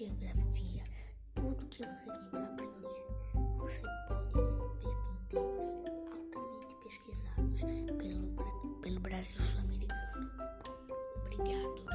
geografia, tudo que você tem para aprender. Você pode ver temas altamente pesquisados pelo, pelo Brasil sul-americano. Obrigado.